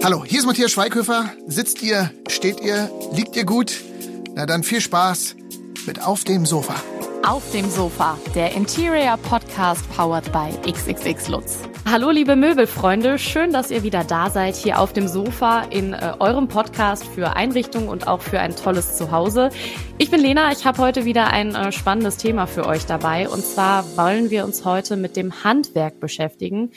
Hallo, hier ist Matthias Schweighöfer. Sitzt ihr, steht ihr, liegt ihr gut? Na dann viel Spaß mit Auf dem Sofa. Auf dem Sofa, der Interior Podcast powered by XXX Lutz. Hallo liebe Möbelfreunde, schön, dass ihr wieder da seid hier auf dem Sofa in äh, eurem Podcast für Einrichtungen und auch für ein tolles Zuhause. Ich bin Lena, ich habe heute wieder ein äh, spannendes Thema für euch dabei und zwar wollen wir uns heute mit dem Handwerk beschäftigen.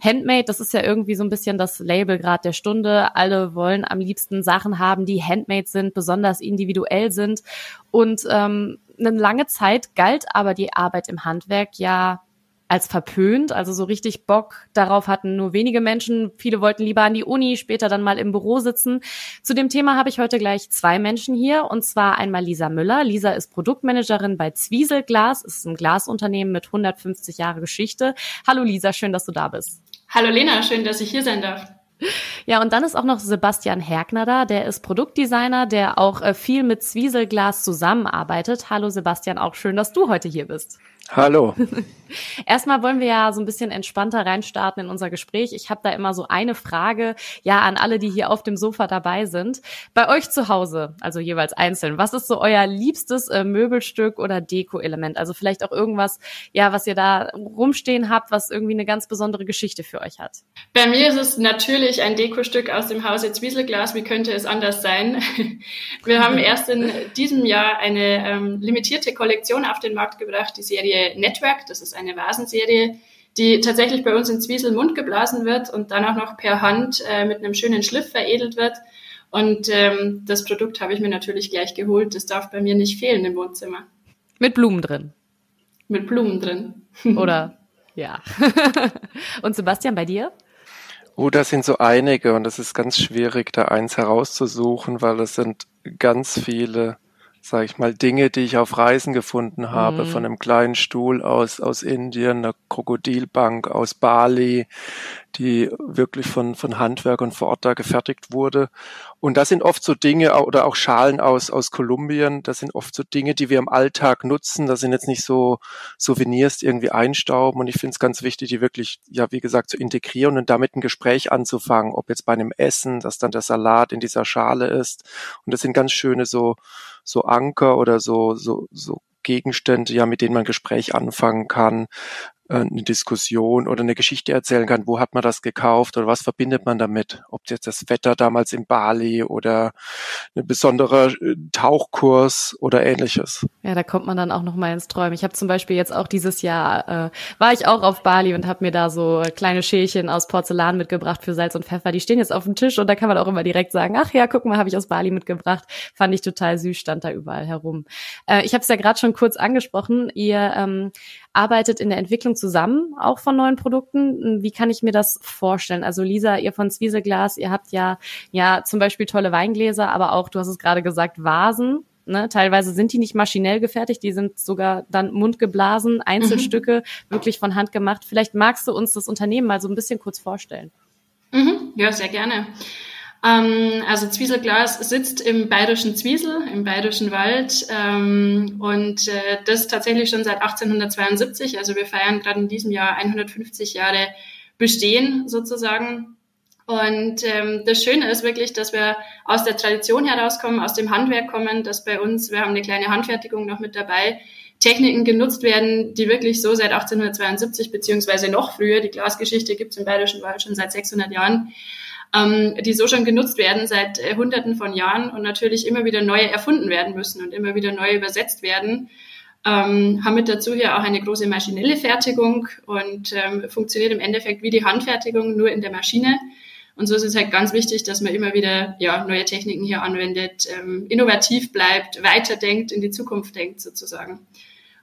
Handmade, das ist ja irgendwie so ein bisschen das Label gerade der Stunde. Alle wollen am liebsten Sachen haben, die handmade sind, besonders individuell sind. Und ähm, eine lange Zeit galt aber die Arbeit im Handwerk ja als verpönt, also so richtig Bock darauf hatten nur wenige Menschen. Viele wollten lieber an die Uni, später dann mal im Büro sitzen. Zu dem Thema habe ich heute gleich zwei Menschen hier und zwar einmal Lisa Müller. Lisa ist Produktmanagerin bei Zwiesel Glas, ist ein Glasunternehmen mit 150 Jahre Geschichte. Hallo Lisa, schön, dass du da bist. Hallo Lena, schön, dass ich hier sein darf. Ja, und dann ist auch noch Sebastian Hergner da, der ist Produktdesigner, der auch äh, viel mit Zwieselglas zusammenarbeitet. Hallo Sebastian, auch schön, dass du heute hier bist. Hallo. Erstmal wollen wir ja so ein bisschen entspannter reinstarten in unser Gespräch. Ich habe da immer so eine Frage, ja, an alle, die hier auf dem Sofa dabei sind. Bei euch zu Hause, also jeweils einzeln, was ist so euer liebstes äh, Möbelstück oder Deko-Element? Also vielleicht auch irgendwas, ja, was ihr da rumstehen habt, was irgendwie eine ganz besondere Geschichte für euch hat. Bei mir ist es natürlich ein Dekostück aus dem Hause Zwieselglas. Wie könnte es anders sein? Wir haben erst in diesem Jahr eine ähm, limitierte Kollektion auf den Markt gebracht, die Serie Network. Das ist eine Vasenserie, die tatsächlich bei uns in Zwiesel Mund geblasen wird und dann auch noch per Hand äh, mit einem schönen Schliff veredelt wird. Und ähm, das Produkt habe ich mir natürlich gleich geholt. Das darf bei mir nicht fehlen im Wohnzimmer. Mit Blumen drin. Mit Blumen drin. Oder ja. und Sebastian, bei dir? Oh, da sind so einige und das ist ganz schwierig, da eins herauszusuchen, weil es sind ganz viele sage ich mal, Dinge, die ich auf Reisen gefunden habe, mhm. von einem kleinen Stuhl aus, aus Indien, einer Krokodilbank aus Bali, die wirklich von, von Handwerk und vor Ort da gefertigt wurde. Und das sind oft so Dinge, oder auch Schalen aus, aus Kolumbien, das sind oft so Dinge, die wir im Alltag nutzen. Das sind jetzt nicht so Souvenirs, die irgendwie einstauben. Und ich finde es ganz wichtig, die wirklich, ja, wie gesagt, zu integrieren und damit ein Gespräch anzufangen, ob jetzt bei einem Essen, dass dann der Salat in dieser Schale ist. Und das sind ganz schöne so, so Anker oder so, so, so Gegenstände, ja, mit denen man Gespräch anfangen kann, eine Diskussion oder eine Geschichte erzählen kann, wo hat man das gekauft oder was verbindet man damit? Ob jetzt das Wetter damals in Bali oder ein besonderer äh, Tauchkurs oder ähnliches. Ja, da kommt man dann auch noch mal ins Träumen. Ich habe zum Beispiel jetzt auch dieses Jahr, äh, war ich auch auf Bali und habe mir da so kleine Schälchen aus Porzellan mitgebracht für Salz und Pfeffer. Die stehen jetzt auf dem Tisch und da kann man auch immer direkt sagen, ach ja, guck mal, habe ich aus Bali mitgebracht. Fand ich total süß, stand da überall herum. Äh, ich habe es ja gerade schon kurz angesprochen. Ihr ähm, arbeitet in der Entwicklung zusammen, auch von neuen Produkten. Wie kann ich mir das vorstellen? Also Lisa, ihr von Zwieseglas, ihr habt ja, ja zum Beispiel tolle Weingläser, aber auch, du hast es gerade gesagt, Vasen. Ne? Teilweise sind die nicht maschinell gefertigt, die sind sogar dann mundgeblasen, Einzelstücke, mhm. wirklich von Hand gemacht. Vielleicht magst du uns das Unternehmen mal so ein bisschen kurz vorstellen. Mhm. Ja, sehr gerne. Ähm, also Zwieselglas sitzt im bayerischen Zwiesel, im bayerischen Wald ähm, und äh, das tatsächlich schon seit 1872. Also wir feiern gerade in diesem Jahr 150 Jahre Bestehen sozusagen. Und ähm, das Schöne ist wirklich, dass wir aus der Tradition herauskommen, aus dem Handwerk kommen, dass bei uns, wir haben eine kleine Handfertigung noch mit dabei, Techniken genutzt werden, die wirklich so seit 1872 beziehungsweise noch früher, die Glasgeschichte gibt es im Bayerischen Wald schon seit 600 Jahren, ähm, die so schon genutzt werden seit äh, Hunderten von Jahren und natürlich immer wieder neue erfunden werden müssen und immer wieder neu übersetzt werden. Ähm, haben mit dazu hier auch eine große maschinelle Fertigung und ähm, funktioniert im Endeffekt wie die Handfertigung, nur in der Maschine. Und so ist es halt ganz wichtig, dass man immer wieder ja, neue Techniken hier anwendet, ähm, innovativ bleibt, weiterdenkt, in die Zukunft denkt sozusagen.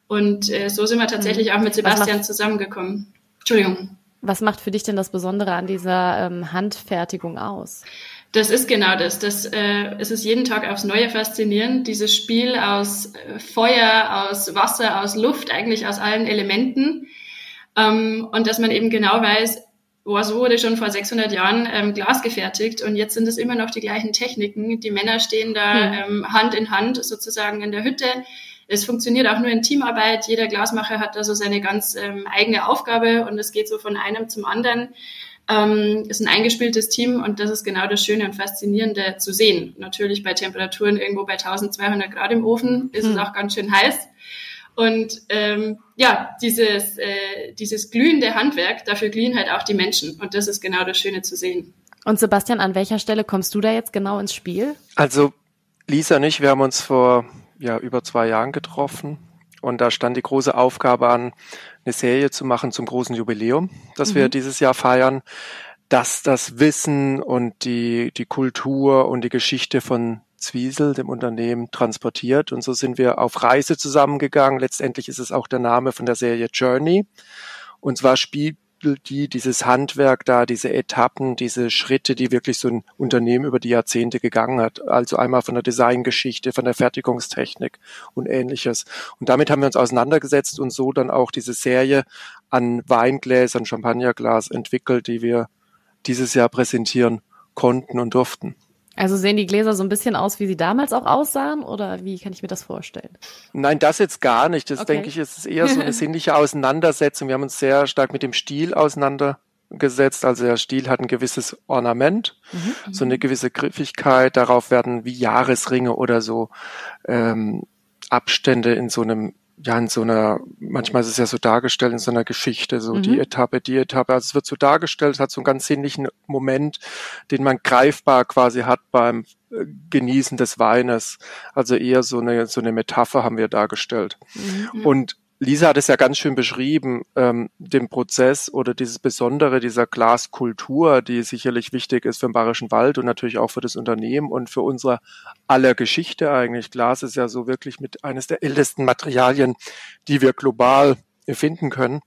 Und äh, so sind wir tatsächlich auch mit Sebastian zusammengekommen. Entschuldigung. Was macht für dich denn das Besondere an dieser ähm, Handfertigung aus? Das ist genau das. das äh, es ist jeden Tag aufs Neue faszinierend, dieses Spiel aus äh, Feuer, aus Wasser, aus Luft, eigentlich aus allen Elementen. Ähm, und dass man eben genau weiß, boah, so wurde schon vor 600 Jahren ähm, Glas gefertigt und jetzt sind es immer noch die gleichen Techniken. Die Männer stehen da hm. ähm, Hand in Hand sozusagen in der Hütte es funktioniert auch nur in Teamarbeit. Jeder Glasmacher hat also seine ganz ähm, eigene Aufgabe und es geht so von einem zum anderen. ähm, ist ein eingespieltes Team und das ist genau das Schöne und Faszinierende zu sehen. Natürlich bei Temperaturen irgendwo bei 1200 Grad im Ofen ist mhm. es hm. auch ganz schön heiß. Und ähm, ja, dieses, äh, dieses glühende Handwerk, dafür glühen halt auch die Menschen. Und das ist genau das Schöne zu sehen. Und Sebastian, an welcher Stelle kommst du da jetzt genau ins Spiel? Also Lisa und ich, wir haben uns vor ja, über zwei Jahren getroffen. Und da stand die große Aufgabe an, eine Serie zu machen zum großen Jubiläum, das mhm. wir dieses Jahr feiern, dass das Wissen und die, die Kultur und die Geschichte von Zwiesel, dem Unternehmen, transportiert. Und so sind wir auf Reise zusammengegangen. Letztendlich ist es auch der Name von der Serie Journey. Und zwar spielt die, dieses Handwerk da, diese Etappen, diese Schritte, die wirklich so ein Unternehmen über die Jahrzehnte gegangen hat. Also einmal von der Designgeschichte, von der Fertigungstechnik und ähnliches. Und damit haben wir uns auseinandergesetzt und so dann auch diese Serie an Weingläsern, Champagnerglas entwickelt, die wir dieses Jahr präsentieren konnten und durften. Also sehen die Gläser so ein bisschen aus, wie sie damals auch aussahen, oder wie kann ich mir das vorstellen? Nein, das jetzt gar nicht. Das okay. denke ich, ist eher so eine sinnliche Auseinandersetzung. Wir haben uns sehr stark mit dem Stil auseinandergesetzt. Also der Stil hat ein gewisses Ornament, mhm. so eine gewisse Griffigkeit. Darauf werden wie Jahresringe oder so ähm, Abstände in so einem ja, in so einer, manchmal ist es ja so dargestellt in so einer Geschichte, so mhm. die Etappe, die Etappe. Also es wird so dargestellt, es hat so einen ganz sinnlichen Moment, den man greifbar quasi hat beim äh, Genießen des Weines. Also eher so eine, so eine Metapher haben wir dargestellt. Mhm. Und Lisa hat es ja ganz schön beschrieben, ähm, den Prozess oder dieses Besondere dieser Glaskultur, die sicherlich wichtig ist für den Bayerischen Wald und natürlich auch für das Unternehmen und für unsere aller Geschichte eigentlich. Glas ist ja so wirklich mit eines der ältesten Materialien, die wir global finden können.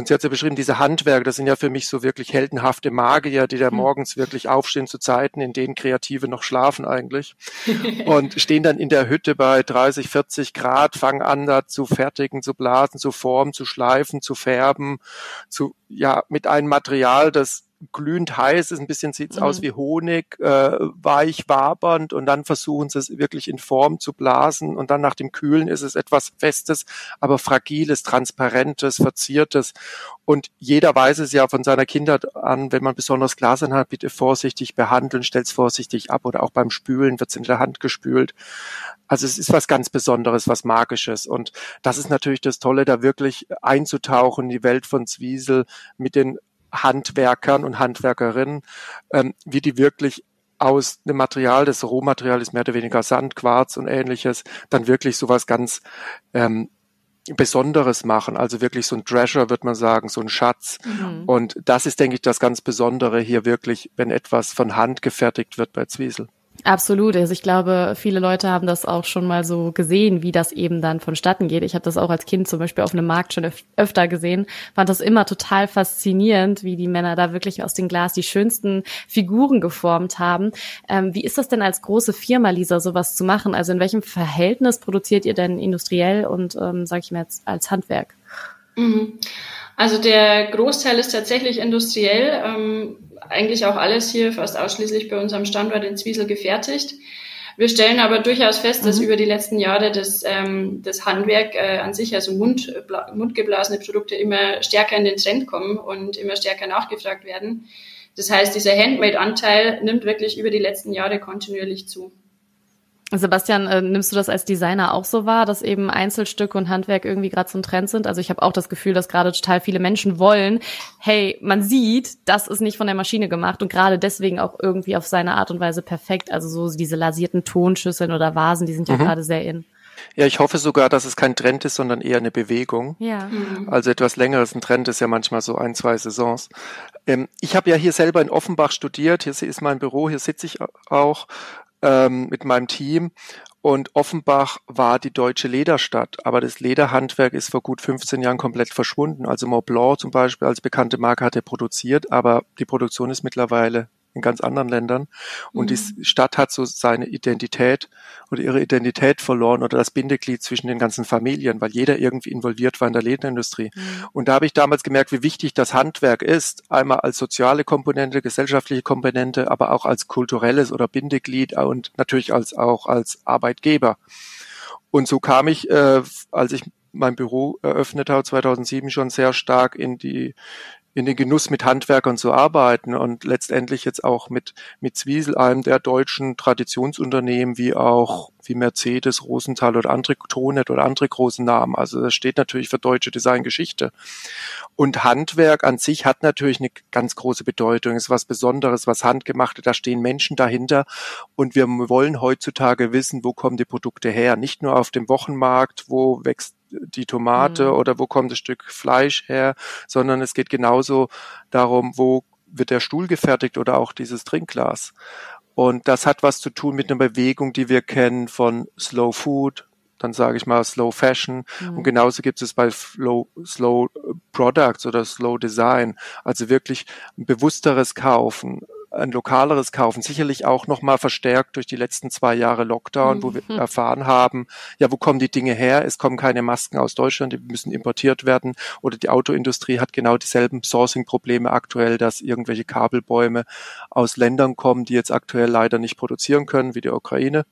Und sie hat ja beschrieben, diese Handwerker, das sind ja für mich so wirklich heldenhafte Magier, die da hm. morgens wirklich aufstehen zu Zeiten, in denen Kreative noch schlafen eigentlich. und stehen dann in der Hütte bei 30, 40 Grad, fangen an da zu fertigen, zu blasen, zu formen, zu schleifen, zu färben, zu, ja, mit einem Material, das glühend heiß ist, ein bisschen sieht's mhm. aus wie Honig, äh, weich wabernd und dann versuchen sie es wirklich in Form zu blasen und dann nach dem Kühlen ist es etwas Festes, aber Fragiles, Transparentes, Verziertes und jeder weiß es ja von seiner Kindheit an, wenn man besonders Glas hat, bitte vorsichtig behandeln, stell's vorsichtig ab oder auch beim Spülen wird's in der Hand gespült. Also es ist was ganz Besonderes, was Magisches. Und das ist natürlich das Tolle, da wirklich einzutauchen in die Welt von Zwiesel mit den Handwerkern und Handwerkerinnen, ähm, wie die wirklich aus dem Material, das Rohmaterial ist mehr oder weniger Sand, Quarz und ähnliches, dann wirklich sowas ganz ähm, Besonderes machen, also wirklich so ein Treasure, wird man sagen, so ein Schatz. Mhm. Und das ist, denke ich, das ganz Besondere hier wirklich, wenn etwas von Hand gefertigt wird bei Zwiesel. Absolut. Also ich glaube, viele Leute haben das auch schon mal so gesehen, wie das eben dann vonstatten geht. Ich habe das auch als Kind zum Beispiel auf einem Markt schon öf öfter gesehen, fand das immer total faszinierend, wie die Männer da wirklich aus dem Glas die schönsten Figuren geformt haben. Ähm, wie ist das denn als große Firma, Lisa, sowas zu machen? Also in welchem Verhältnis produziert ihr denn industriell und, ähm, sage ich mir jetzt, als Handwerk? Mhm. Also der Großteil ist tatsächlich industriell. Ähm, eigentlich auch alles hier fast ausschließlich bei unserem Standort in Zwiesel gefertigt. Wir stellen aber durchaus fest, dass mhm. über die letzten Jahre das, ähm, das Handwerk äh, an sich, also Mund, mundgeblasene Produkte, immer stärker in den Trend kommen und immer stärker nachgefragt werden. Das heißt, dieser Handmade-Anteil nimmt wirklich über die letzten Jahre kontinuierlich zu. Sebastian, äh, nimmst du das als Designer auch so wahr, dass eben Einzelstücke und Handwerk irgendwie gerade so ein Trend sind? Also ich habe auch das Gefühl, dass gerade total viele Menschen wollen, hey, man sieht, das ist nicht von der Maschine gemacht und gerade deswegen auch irgendwie auf seine Art und Weise perfekt. Also so diese lasierten Tonschüsseln oder Vasen, die sind ja mhm. gerade sehr in. Ja, ich hoffe sogar, dass es kein Trend ist, sondern eher eine Bewegung. Ja. Mhm. Also etwas längeres. Ein Trend ist ja manchmal so ein, zwei Saisons. Ähm, ich habe ja hier selber in Offenbach studiert. Hier ist mein Büro, hier sitze ich auch ähm, mit meinem Team. Und Offenbach war die deutsche Lederstadt, aber das Lederhandwerk ist vor gut 15 Jahren komplett verschwunden. Also Montblanc zum Beispiel als bekannte Marke hat er produziert, aber die Produktion ist mittlerweile in ganz anderen Ländern. Und mhm. die Stadt hat so seine Identität oder ihre Identität verloren oder das Bindeglied zwischen den ganzen Familien, weil jeder irgendwie involviert war in der Lederindustrie. Mhm. Und da habe ich damals gemerkt, wie wichtig das Handwerk ist, einmal als soziale Komponente, gesellschaftliche Komponente, aber auch als kulturelles oder Bindeglied und natürlich als auch als Arbeitgeber. Und so kam ich, äh, als ich mein Büro eröffnet habe, 2007 schon sehr stark in die in den Genuss mit Handwerkern zu arbeiten und letztendlich jetzt auch mit, mit Zwiesel, einem der deutschen Traditionsunternehmen, wie auch wie Mercedes, Rosenthal oder andere Tonet oder andere große Namen. Also das steht natürlich für deutsche Designgeschichte. Und Handwerk an sich hat natürlich eine ganz große Bedeutung. Ist was Besonderes, was handgemachte. Da stehen Menschen dahinter. Und wir wollen heutzutage wissen, wo kommen die Produkte her. Nicht nur auf dem Wochenmarkt, wo wächst die Tomate mhm. oder wo kommt das Stück Fleisch her, sondern es geht genauso darum, wo wird der Stuhl gefertigt oder auch dieses Trinkglas. Und das hat was zu tun mit einer Bewegung, die wir kennen von Slow Food, dann sage ich mal Slow Fashion. Mhm. Und genauso gibt es bei Slow, Slow Products oder Slow Design. Also wirklich ein bewussteres Kaufen, ein lokaleres Kaufen, sicherlich auch nochmal verstärkt durch die letzten zwei Jahre Lockdown, mhm. wo wir mhm. erfahren haben, ja, wo kommen die Dinge her? Es kommen keine Masken aus Deutschland, die müssen importiert werden. Oder die Autoindustrie hat genau dieselben Sourcing-Probleme aktuell, dass irgendwelche Kabelbäume aus Ländern kommen, die jetzt aktuell leider nicht produzieren können, wie die Ukraine.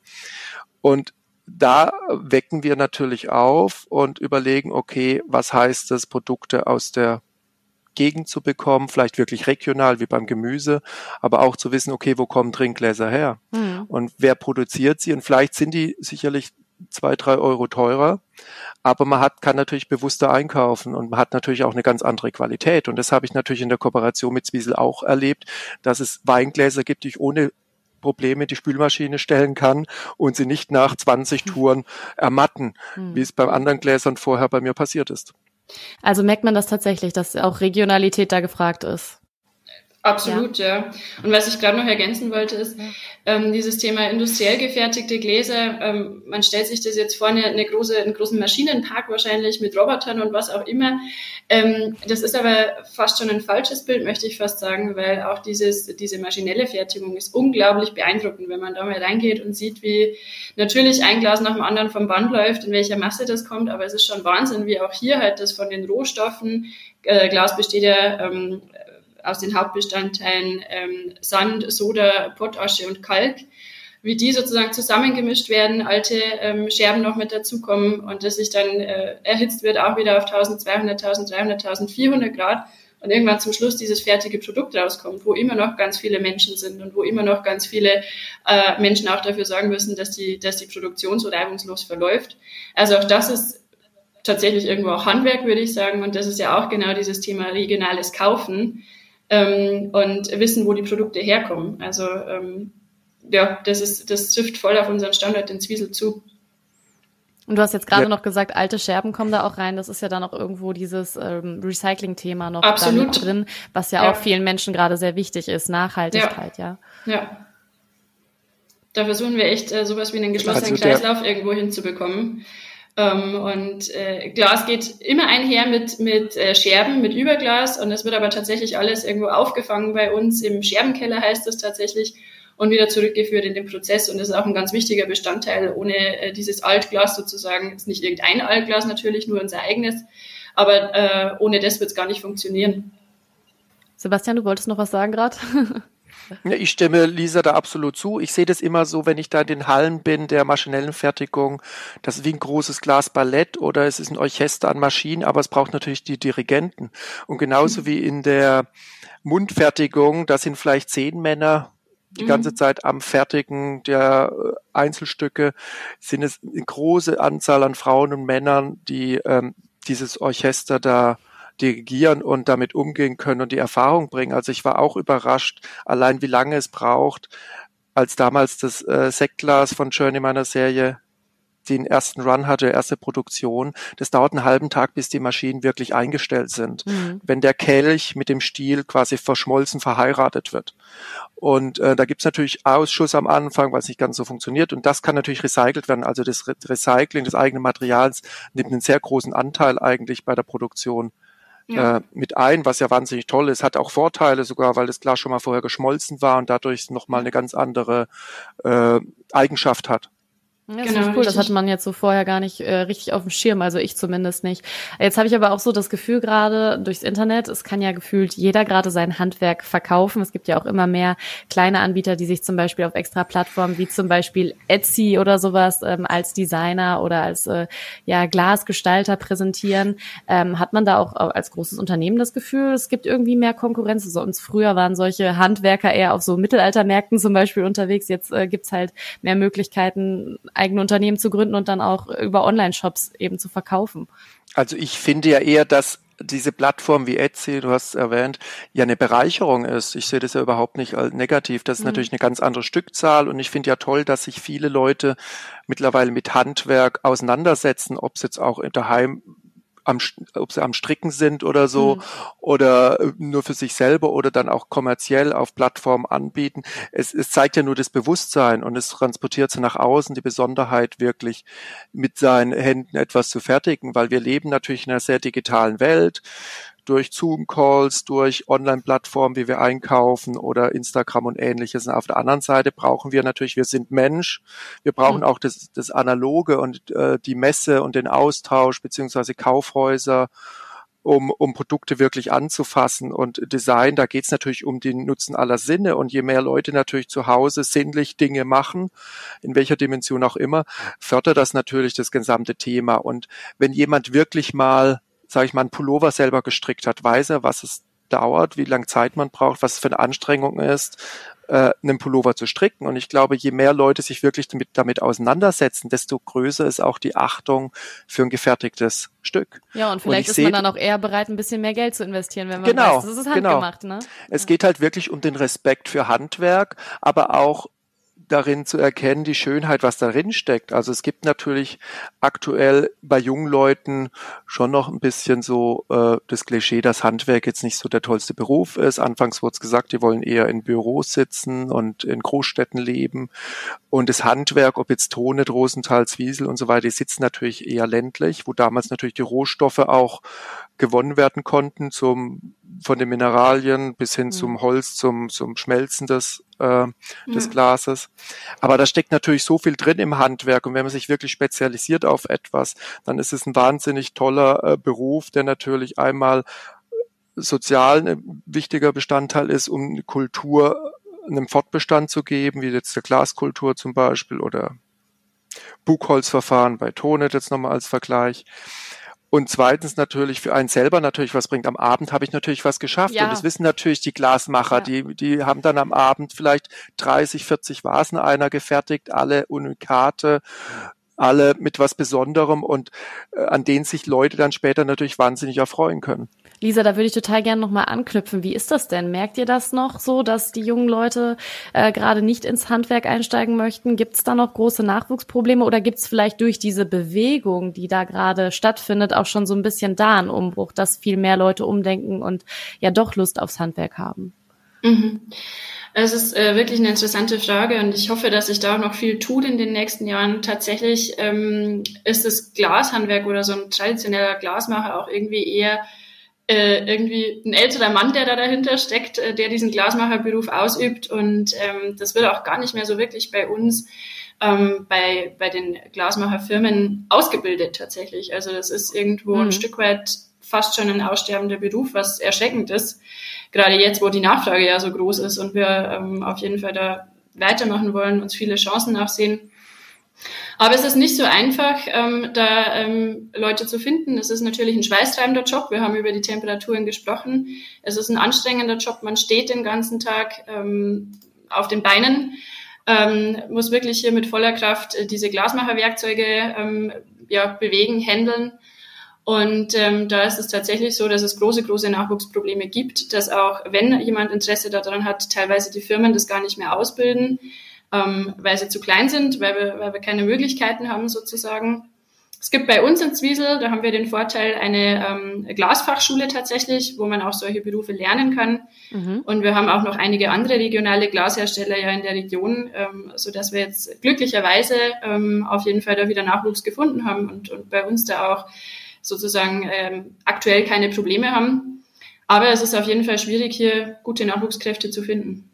Und da wecken wir natürlich auf und überlegen, okay, was heißt das, Produkte aus der Gegend zu bekommen, vielleicht wirklich regional wie beim Gemüse, aber auch zu wissen, okay, wo kommen Trinkgläser her mhm. und wer produziert sie und vielleicht sind die sicherlich zwei, drei Euro teurer, aber man hat, kann natürlich bewusster einkaufen und man hat natürlich auch eine ganz andere Qualität und das habe ich natürlich in der Kooperation mit Zwiesel auch erlebt, dass es Weingläser gibt, die ich ohne Probleme die Spülmaschine stellen kann und sie nicht nach 20 hm. Touren ermatten, mhm. wie es bei anderen Gläsern vorher bei mir passiert ist. Also merkt man das tatsächlich, dass auch Regionalität da gefragt ist. Absolut, ja. ja. Und was ich gerade noch ergänzen wollte, ist ähm, dieses Thema industriell gefertigte Gläser. Ähm, man stellt sich das jetzt vorne eine große, einen großen Maschinenpark wahrscheinlich mit Robotern und was auch immer. Ähm, das ist aber fast schon ein falsches Bild, möchte ich fast sagen, weil auch dieses, diese maschinelle Fertigung ist unglaublich beeindruckend, wenn man da mal reingeht und sieht, wie natürlich ein Glas nach dem anderen vom Band läuft, in welcher Masse das kommt. Aber es ist schon Wahnsinn, wie auch hier halt das von den Rohstoffen äh, Glas besteht ja ähm, aus den Hauptbestandteilen ähm, Sand, Soda, Pottasche und Kalk, wie die sozusagen zusammengemischt werden, alte ähm, Scherben noch mit dazukommen und das sich dann äh, erhitzt wird auch wieder auf 1200, 1300, 1400 Grad und irgendwann zum Schluss dieses fertige Produkt rauskommt, wo immer noch ganz viele Menschen sind und wo immer noch ganz viele äh, Menschen auch dafür sorgen müssen, dass die, dass die Produktion so reibungslos verläuft. Also auch das ist tatsächlich irgendwo auch Handwerk, würde ich sagen. Und das ist ja auch genau dieses Thema regionales Kaufen ähm, und wissen, wo die Produkte herkommen. Also ähm, ja, das ist, das trifft voll auf unseren Standort in Zwiesel zu. Und du hast jetzt gerade ja. noch gesagt, alte Scherben kommen da auch rein. Das ist ja dann auch irgendwo dieses ähm, Recycling-Thema noch Absolut. drin, was ja, ja, auch vielen Menschen gerade sehr wichtig ist. Nachhaltigkeit, ja. Ja. ja. Da versuchen wir echt äh, sowas wie einen geschlossenen also Kreislauf irgendwo hinzubekommen. Ähm, und äh, Glas geht immer einher mit, mit äh, Scherben, mit Überglas und es wird aber tatsächlich alles irgendwo aufgefangen bei uns. Im Scherbenkeller heißt das tatsächlich und wieder zurückgeführt in den Prozess. Und das ist auch ein ganz wichtiger Bestandteil. Ohne äh, dieses Altglas sozusagen, ist nicht irgendein Altglas natürlich, nur unser eigenes, aber äh, ohne das wird es gar nicht funktionieren. Sebastian, du wolltest noch was sagen gerade? Ich stimme Lisa da absolut zu. Ich sehe das immer so, wenn ich da in den Hallen bin der maschinellen Fertigung, das ist wie ein großes Glas Ballett oder es ist ein Orchester an Maschinen, aber es braucht natürlich die Dirigenten. Und genauso wie in der Mundfertigung, da sind vielleicht zehn Männer die mhm. ganze Zeit am Fertigen der äh, Einzelstücke, sind es eine große Anzahl an Frauen und Männern, die ähm, dieses Orchester da dirigieren und damit umgehen können und die Erfahrung bringen. Also ich war auch überrascht, allein wie lange es braucht, als damals das äh, Sektglas von Journey meiner Serie den ersten Run hatte, erste Produktion. Das dauert einen halben Tag, bis die Maschinen wirklich eingestellt sind. Mhm. Wenn der Kelch mit dem Stiel quasi verschmolzen verheiratet wird. Und äh, da gibt's natürlich Ausschuss am Anfang, weil es nicht ganz so funktioniert. Und das kann natürlich recycelt werden. Also das Re Recycling des eigenen Materials nimmt einen sehr großen Anteil eigentlich bei der Produktion ja. äh, mit ein, was ja wahnsinnig toll ist. Hat auch Vorteile sogar, weil das Glas schon mal vorher geschmolzen war und dadurch nochmal eine ganz andere äh, Eigenschaft hat. Das genau, ist cool. Richtig. Das hatte man jetzt so vorher gar nicht äh, richtig auf dem Schirm, also ich zumindest nicht. Jetzt habe ich aber auch so das Gefühl gerade durchs Internet, es kann ja gefühlt jeder gerade sein Handwerk verkaufen. Es gibt ja auch immer mehr kleine Anbieter, die sich zum Beispiel auf extra Plattformen wie zum Beispiel Etsy oder sowas ähm, als Designer oder als äh, ja Glasgestalter präsentieren. Ähm, hat man da auch als großes Unternehmen das Gefühl, es gibt irgendwie mehr Konkurrenz? Also uns früher waren solche Handwerker eher auf so Mittelaltermärkten zum Beispiel unterwegs. Jetzt äh, gibt's halt mehr Möglichkeiten eigene Unternehmen zu gründen und dann auch über Online-Shops eben zu verkaufen. Also ich finde ja eher, dass diese Plattform wie Etsy, du hast erwähnt, ja eine Bereicherung ist. Ich sehe das ja überhaupt nicht als negativ. Das ist mhm. natürlich eine ganz andere Stückzahl und ich finde ja toll, dass sich viele Leute mittlerweile mit Handwerk auseinandersetzen, ob es jetzt auch daheim am, ob sie am Stricken sind oder so mhm. oder äh, nur für sich selber oder dann auch kommerziell auf Plattformen anbieten. Es, es zeigt ja nur das Bewusstsein und es transportiert sie nach außen die Besonderheit wirklich mit seinen Händen etwas zu fertigen, weil wir leben natürlich in einer sehr digitalen Welt durch Zoom-Calls, durch Online-Plattformen, wie wir einkaufen oder Instagram und ähnliches. Und auf der anderen Seite brauchen wir natürlich, wir sind Mensch, wir brauchen mhm. auch das, das Analoge und äh, die Messe und den Austausch beziehungsweise Kaufhäuser um, um Produkte wirklich anzufassen. Und Design, da geht es natürlich um den Nutzen aller Sinne. Und je mehr Leute natürlich zu Hause sinnlich Dinge machen, in welcher Dimension auch immer, fördert das natürlich das gesamte Thema. Und wenn jemand wirklich mal sage ich mal, ein Pullover selber gestrickt hat, weiß er, was es dauert, wie lange Zeit man braucht, was es für eine Anstrengung ist, äh, einen Pullover zu stricken. Und ich glaube, je mehr Leute sich wirklich damit, damit auseinandersetzen, desto größer ist auch die Achtung für ein gefertigtes Stück. Ja, und vielleicht und ist seh, man dann auch eher bereit, ein bisschen mehr Geld zu investieren, wenn man genau, weiß, das ist genau. handgemacht. Ne? Es ja. geht halt wirklich um den Respekt für Handwerk, aber auch darin zu erkennen, die Schönheit, was darin steckt. Also es gibt natürlich aktuell bei jungen Leuten schon noch ein bisschen so äh, das Klischee, dass Handwerk jetzt nicht so der tollste Beruf ist. Anfangs wurde es gesagt, die wollen eher in Büros sitzen und in Großstädten leben. Und das Handwerk, ob jetzt Tone, Rosenthal, Zwiesel und so weiter, die sitzen natürlich eher ländlich, wo damals natürlich die Rohstoffe auch gewonnen werden konnten, zum, von den Mineralien bis hin mhm. zum Holz, zum, zum Schmelzen des, äh, des ja. Glases. Aber da steckt natürlich so viel drin im Handwerk und wenn man sich wirklich spezialisiert auf etwas, dann ist es ein wahnsinnig toller äh, Beruf, der natürlich einmal sozial ein wichtiger Bestandteil ist, um Kultur einem Fortbestand zu geben, wie jetzt der Glaskultur zum Beispiel oder Buchholzverfahren bei Tonet jetzt nochmal als Vergleich. Und zweitens natürlich für einen selber natürlich was bringt. Am Abend habe ich natürlich was geschafft. Ja. Und das wissen natürlich die Glasmacher. Ja. Die, die haben dann am Abend vielleicht 30, 40 Vasen einer gefertigt, alle Unikate, alle mit was Besonderem und äh, an denen sich Leute dann später natürlich wahnsinnig erfreuen können. Lisa, da würde ich total gerne nochmal anknüpfen. Wie ist das denn? Merkt ihr das noch so, dass die jungen Leute äh, gerade nicht ins Handwerk einsteigen möchten? Gibt es da noch große Nachwuchsprobleme oder gibt es vielleicht durch diese Bewegung, die da gerade stattfindet, auch schon so ein bisschen da einen Umbruch, dass viel mehr Leute umdenken und ja doch Lust aufs Handwerk haben? Mhm. Es ist äh, wirklich eine interessante Frage und ich hoffe, dass sich da auch noch viel tut in den nächsten Jahren. Tatsächlich ähm, ist das Glashandwerk oder so ein traditioneller Glasmacher auch irgendwie eher äh, irgendwie ein älterer Mann, der da dahinter steckt, äh, der diesen Glasmacherberuf ausübt. Und ähm, das wird auch gar nicht mehr so wirklich bei uns ähm, bei, bei den Glasmacherfirmen ausgebildet tatsächlich. Also das ist irgendwo mhm. ein Stück weit fast schon ein aussterbender Beruf, was erschreckend ist. Gerade jetzt, wo die Nachfrage ja so groß ist und wir ähm, auf jeden Fall da weitermachen wollen, uns viele Chancen nachsehen. Aber es ist nicht so einfach, ähm, da ähm, Leute zu finden. Es ist natürlich ein schweißtreibender Job. Wir haben über die Temperaturen gesprochen. Es ist ein anstrengender Job. Man steht den ganzen Tag ähm, auf den Beinen, ähm, muss wirklich hier mit voller Kraft äh, diese Glasmacherwerkzeuge ähm, ja, bewegen, handeln. Und ähm, da ist es tatsächlich so, dass es große, große Nachwuchsprobleme gibt, dass auch wenn jemand Interesse daran hat, teilweise die Firmen das gar nicht mehr ausbilden ähm, weil sie zu klein sind, weil wir, weil wir keine Möglichkeiten haben sozusagen. Es gibt bei uns in Zwiesel, da haben wir den Vorteil, eine ähm, Glasfachschule tatsächlich, wo man auch solche Berufe lernen kann. Mhm. Und wir haben auch noch einige andere regionale Glashersteller ja in der Region, ähm, so dass wir jetzt glücklicherweise ähm, auf jeden Fall da wieder Nachwuchs gefunden haben und, und bei uns da auch sozusagen ähm, aktuell keine Probleme haben. Aber es ist auf jeden Fall schwierig, hier gute Nachwuchskräfte zu finden.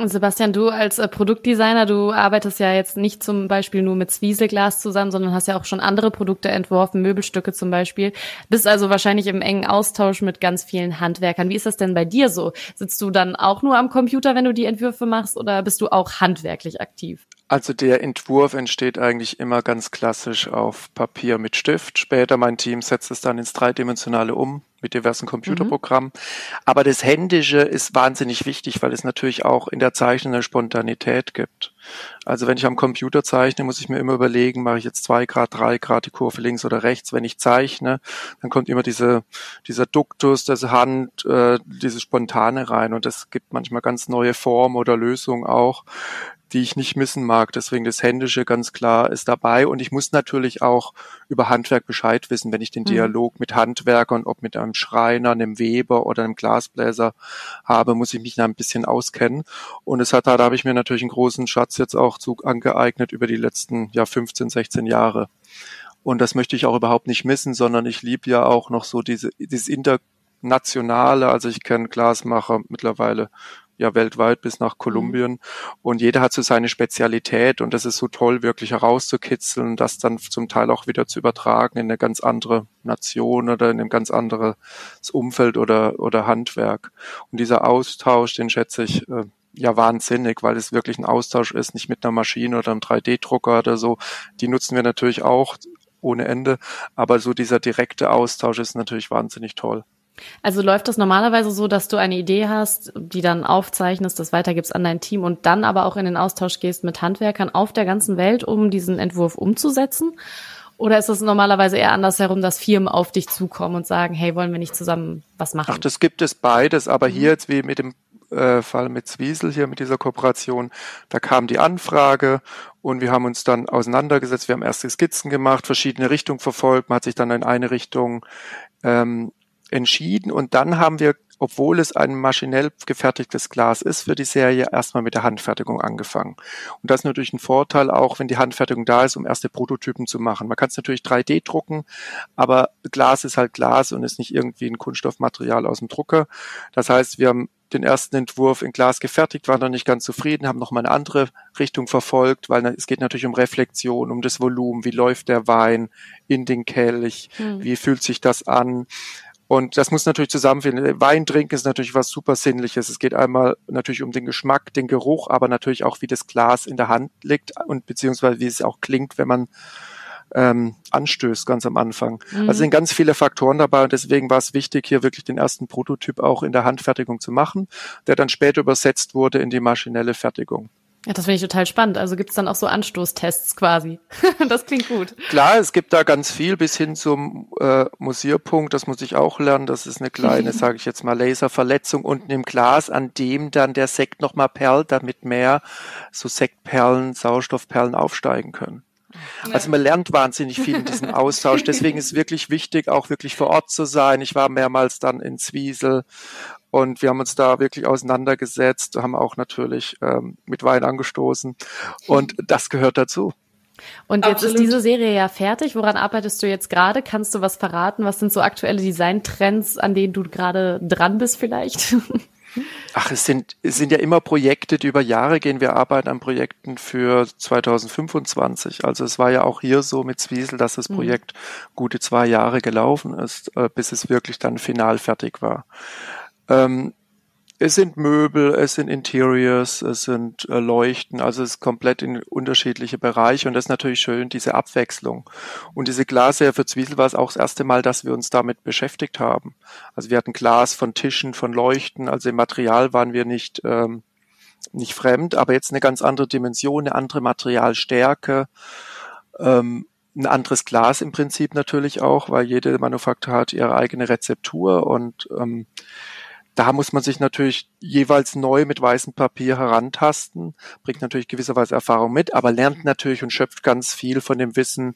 Und Sebastian, du als äh, Produktdesigner, du arbeitest ja jetzt nicht zum Beispiel nur mit Zwieselglas zusammen, sondern hast ja auch schon andere Produkte entworfen, Möbelstücke zum Beispiel. Bist also wahrscheinlich im engen Austausch mit ganz vielen Handwerkern. Wie ist das denn bei dir so? Sitzt du dann auch nur am Computer, wenn du die Entwürfe machst, oder bist du auch handwerklich aktiv? Also der Entwurf entsteht eigentlich immer ganz klassisch auf Papier mit Stift. Später mein Team setzt es dann ins Dreidimensionale um mit diversen Computerprogrammen. Mhm. Aber das Händische ist wahnsinnig wichtig, weil es natürlich auch in der Zeichnung eine Spontanität gibt. Also wenn ich am Computer zeichne, muss ich mir immer überlegen, mache ich jetzt zwei Grad, drei Grad die Kurve links oder rechts. Wenn ich zeichne, dann kommt immer diese, dieser Duktus, diese Hand, äh, dieses Spontane rein und das gibt manchmal ganz neue Formen oder Lösungen auch, die ich nicht missen mag. Deswegen das Händische ganz klar ist dabei. Und ich muss natürlich auch über Handwerk Bescheid wissen, wenn ich den mhm. Dialog mit Handwerkern, ob mit einem Schreiner, einem Weber oder einem Glasbläser habe, muss ich mich da ein bisschen auskennen. Und es hat, da habe ich mir natürlich einen großen Schatz jetzt auch zu angeeignet über die letzten ja 15, 16 Jahre. Und das möchte ich auch überhaupt nicht missen, sondern ich liebe ja auch noch so diese, dieses internationale, also ich kenne Glasmacher mittlerweile ja weltweit bis nach Kolumbien. Mhm. Und jeder hat so seine Spezialität und das ist so toll, wirklich herauszukitzeln, das dann zum Teil auch wieder zu übertragen in eine ganz andere Nation oder in ein ganz anderes Umfeld oder, oder Handwerk. Und dieser Austausch, den schätze ich äh, ja wahnsinnig, weil es wirklich ein Austausch ist, nicht mit einer Maschine oder einem 3D-Drucker oder so. Die nutzen wir natürlich auch ohne Ende, aber so dieser direkte Austausch ist natürlich wahnsinnig toll. Also läuft das normalerweise so, dass du eine Idee hast, die dann aufzeichnest, das weitergibst an dein Team und dann aber auch in den Austausch gehst mit Handwerkern auf der ganzen Welt, um diesen Entwurf umzusetzen? Oder ist es normalerweise eher andersherum, dass Firmen auf dich zukommen und sagen, hey, wollen wir nicht zusammen was machen? Ach, das gibt es beides, aber mhm. hier jetzt wie mit dem äh, Fall mit Zwiesel hier, mit dieser Kooperation, da kam die Anfrage und wir haben uns dann auseinandergesetzt, wir haben erste Skizzen gemacht, verschiedene Richtungen verfolgt, man hat sich dann in eine Richtung ähm, entschieden und dann haben wir, obwohl es ein maschinell gefertigtes Glas ist, für die Serie erstmal mit der Handfertigung angefangen. Und das ist natürlich ein Vorteil auch, wenn die Handfertigung da ist, um erste Prototypen zu machen. Man kann es natürlich 3D drucken, aber Glas ist halt Glas und ist nicht irgendwie ein Kunststoffmaterial aus dem Drucker. Das heißt, wir haben den ersten Entwurf in Glas gefertigt, waren noch nicht ganz zufrieden, haben noch mal eine andere Richtung verfolgt, weil es geht natürlich um Reflexion, um das Volumen, wie läuft der Wein in den Kelch, hm. wie fühlt sich das an, und das muss natürlich zusammenfinden. Wein trinken ist natürlich was super Sinnliches. Es geht einmal natürlich um den Geschmack, den Geruch, aber natürlich auch, wie das Glas in der Hand liegt und beziehungsweise wie es auch klingt, wenn man ähm, anstößt ganz am Anfang. Mhm. Also sind ganz viele Faktoren dabei und deswegen war es wichtig, hier wirklich den ersten Prototyp auch in der Handfertigung zu machen, der dann später übersetzt wurde in die maschinelle Fertigung. Ja, das finde ich total spannend. Also gibt es dann auch so Anstoßtests quasi. das klingt gut. Klar, es gibt da ganz viel bis hin zum äh, Musierpunkt. Das muss ich auch lernen. Das ist eine kleine, sage ich jetzt mal, Laserverletzung unten im Glas, an dem dann der Sekt nochmal perlt, damit mehr so Sektperlen, Sauerstoffperlen aufsteigen können. Ja. Also man lernt wahnsinnig viel in diesem Austausch. Deswegen ist es wirklich wichtig, auch wirklich vor Ort zu sein. Ich war mehrmals dann in Zwiesel und wir haben uns da wirklich auseinandergesetzt, haben auch natürlich ähm, mit Wein angestoßen. Und das gehört dazu. Und jetzt Absolut. ist diese Serie ja fertig. Woran arbeitest du jetzt gerade? Kannst du was verraten? Was sind so aktuelle Designtrends, an denen du gerade dran bist vielleicht? Ach, es sind, es sind ja immer Projekte, die über Jahre gehen. Wir arbeiten an Projekten für 2025. Also es war ja auch hier so mit Zwiesel, dass das mhm. Projekt gute zwei Jahre gelaufen ist, äh, bis es wirklich dann final fertig war. Ähm, es sind Möbel, es sind Interiors, es sind äh, Leuchten, also es ist komplett in unterschiedliche Bereiche und das ist natürlich schön, diese Abwechslung. Und diese Glasserie für Zwiesel war es auch das erste Mal, dass wir uns damit beschäftigt haben. Also wir hatten Glas von Tischen, von Leuchten, also im Material waren wir nicht, ähm, nicht fremd, aber jetzt eine ganz andere Dimension, eine andere Materialstärke, ähm, ein anderes Glas im Prinzip natürlich auch, weil jede Manufaktur hat ihre eigene Rezeptur und ähm, da muss man sich natürlich jeweils neu mit weißem Papier herantasten, bringt natürlich gewisserweise Erfahrung mit, aber lernt natürlich und schöpft ganz viel von dem Wissen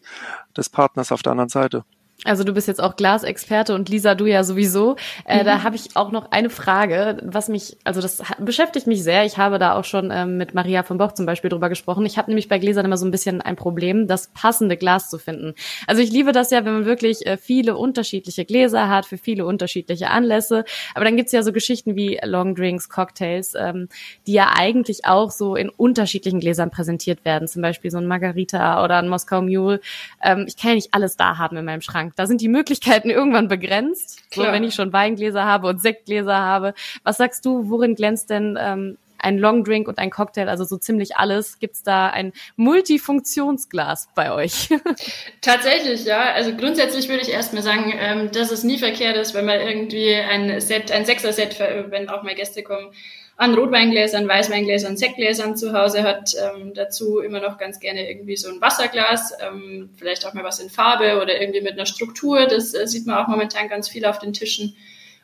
des Partners auf der anderen Seite. Also du bist jetzt auch Glasexperte und Lisa, du ja sowieso. Äh, mhm. Da habe ich auch noch eine Frage, was mich, also das beschäftigt mich sehr. Ich habe da auch schon ähm, mit Maria von Boch zum Beispiel drüber gesprochen. Ich habe nämlich bei Gläsern immer so ein bisschen ein Problem, das passende Glas zu finden. Also ich liebe das ja, wenn man wirklich äh, viele unterschiedliche Gläser hat für viele unterschiedliche Anlässe. Aber dann gibt's ja so Geschichten wie Long Drinks, Cocktails, ähm, die ja eigentlich auch so in unterschiedlichen Gläsern präsentiert werden. Zum Beispiel so ein Margarita oder ein Moskau Mule. Ähm, ich kann ja nicht alles da haben in meinem Schrank. Da sind die Möglichkeiten irgendwann begrenzt. Klar. So, wenn ich schon Weingläser habe und Sektgläser habe. Was sagst du, worin glänzt denn ähm, ein Long Drink und ein Cocktail, also so ziemlich alles. Gibt's da ein Multifunktionsglas bei euch? Tatsächlich, ja. Also grundsätzlich würde ich erstmal sagen, ähm, dass es nie verkehrt ist, wenn man irgendwie ein Set, ein Sechser-Set, wenn auch mal Gäste kommen, an Rotweingläsern, Weißweingläsern, Sektgläsern zu Hause hat. Ähm, dazu immer noch ganz gerne irgendwie so ein Wasserglas, ähm, vielleicht auch mal was in Farbe oder irgendwie mit einer Struktur. Das äh, sieht man auch momentan ganz viel auf den Tischen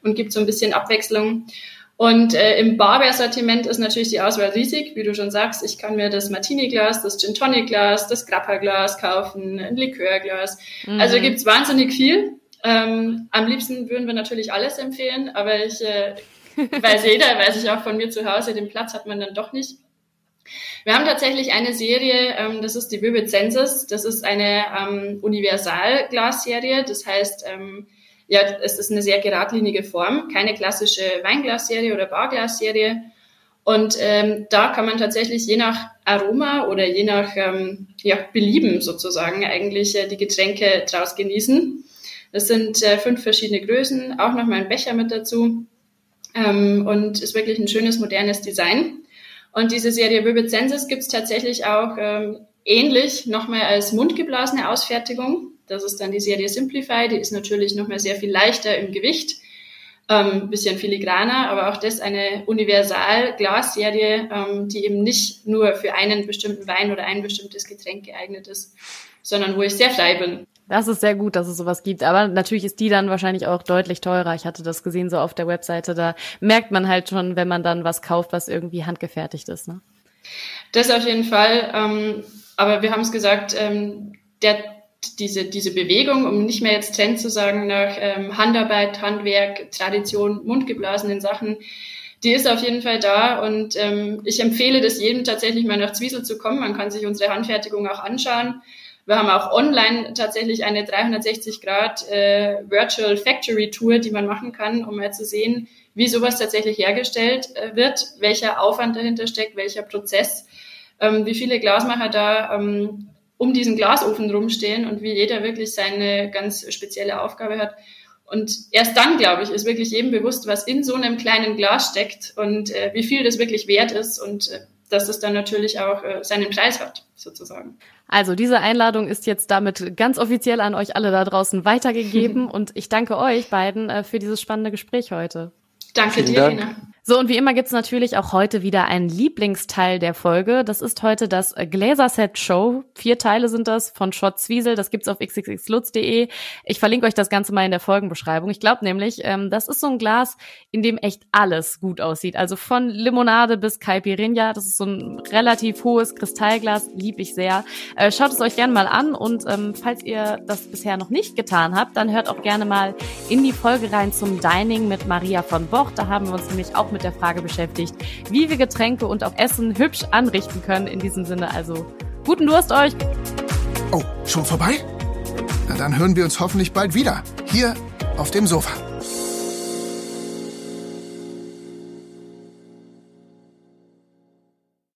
und gibt so ein bisschen Abwechslung. Und äh, im Barbeer-Sortiment ist natürlich die Auswahl riesig, wie du schon sagst. Ich kann mir das Martini-Glas, das Gin-Tonic-Glas, das Grappa-Glas kaufen, ein Likörglas. Mhm. Also gibt's wahnsinnig viel. Ähm, am liebsten würden wir natürlich alles empfehlen, aber ich äh, weiß jeder, weiß ich auch von mir zu Hause, den Platz hat man dann doch nicht. Wir haben tatsächlich eine Serie, ähm, das ist die Vivicensis. Das ist eine ähm, Universalglasserie. Das heißt, ähm, ja, es ist eine sehr geradlinige Form, keine klassische Weinglasserie oder Barglasserie. Und ähm, da kann man tatsächlich je nach Aroma oder je nach ähm, ja, Belieben sozusagen eigentlich äh, die Getränke draus genießen. Das sind äh, fünf verschiedene Größen, auch nochmal ein Becher mit dazu ähm, und ist wirklich ein schönes, modernes Design. Und diese Serie Vivicensis gibt es tatsächlich auch ähm, ähnlich nochmal als mundgeblasene Ausfertigung. Das ist dann die Serie Simplify, die ist natürlich nochmal sehr viel leichter im Gewicht, ähm, bisschen filigraner, aber auch das eine Universal-Glasserie, ähm, die eben nicht nur für einen bestimmten Wein oder ein bestimmtes Getränk geeignet ist, sondern wo ich sehr frei bin. Das ist sehr gut, dass es sowas gibt. Aber natürlich ist die dann wahrscheinlich auch deutlich teurer. Ich hatte das gesehen so auf der Webseite. Da merkt man halt schon, wenn man dann was kauft, was irgendwie handgefertigt ist. Ne? Das auf jeden Fall. Ähm, aber wir haben es gesagt, ähm, der, diese, diese Bewegung, um nicht mehr jetzt Trend zu sagen nach ähm, Handarbeit, Handwerk, Tradition, mundgeblasenen Sachen, die ist auf jeden Fall da und ähm, ich empfehle das jedem tatsächlich mal nach Zwiesel zu kommen. Man kann sich unsere Handfertigung auch anschauen. Wir haben auch online tatsächlich eine 360 Grad äh, Virtual Factory Tour, die man machen kann, um mal zu sehen, wie sowas tatsächlich hergestellt äh, wird, welcher Aufwand dahinter steckt, welcher Prozess, ähm, wie viele Glasmacher da ähm, um diesen Glasofen rumstehen und wie jeder wirklich seine ganz spezielle Aufgabe hat. Und erst dann, glaube ich, ist wirklich jedem bewusst, was in so einem kleinen Glas steckt und äh, wie viel das wirklich wert ist und äh, dass es dann natürlich auch äh, seinen Preis hat, sozusagen. Also diese Einladung ist jetzt damit ganz offiziell an euch alle da draußen weitergegeben und ich danke euch beiden äh, für dieses spannende Gespräch heute. Danke Vielen dir, Dank. Lena. So, und wie immer gibt's natürlich auch heute wieder einen Lieblingsteil der Folge. Das ist heute das Gläserset Show. Vier Teile sind das von Schott Zwiesel. Das gibt's auf xxxlutz.de. Ich verlinke euch das Ganze mal in der Folgenbeschreibung. Ich glaube nämlich, ähm, das ist so ein Glas, in dem echt alles gut aussieht. Also von Limonade bis Caipirinha. Das ist so ein relativ hohes Kristallglas. Lieb ich sehr. Äh, schaut es euch gerne mal an. Und ähm, falls ihr das bisher noch nicht getan habt, dann hört auch gerne mal in die Folge rein zum Dining mit Maria von Boch. Da haben wir uns nämlich auch mit mit der Frage beschäftigt, wie wir Getränke und auch Essen hübsch anrichten können. In diesem Sinne also guten Durst euch. Oh, schon vorbei? Na dann hören wir uns hoffentlich bald wieder. Hier auf dem Sofa.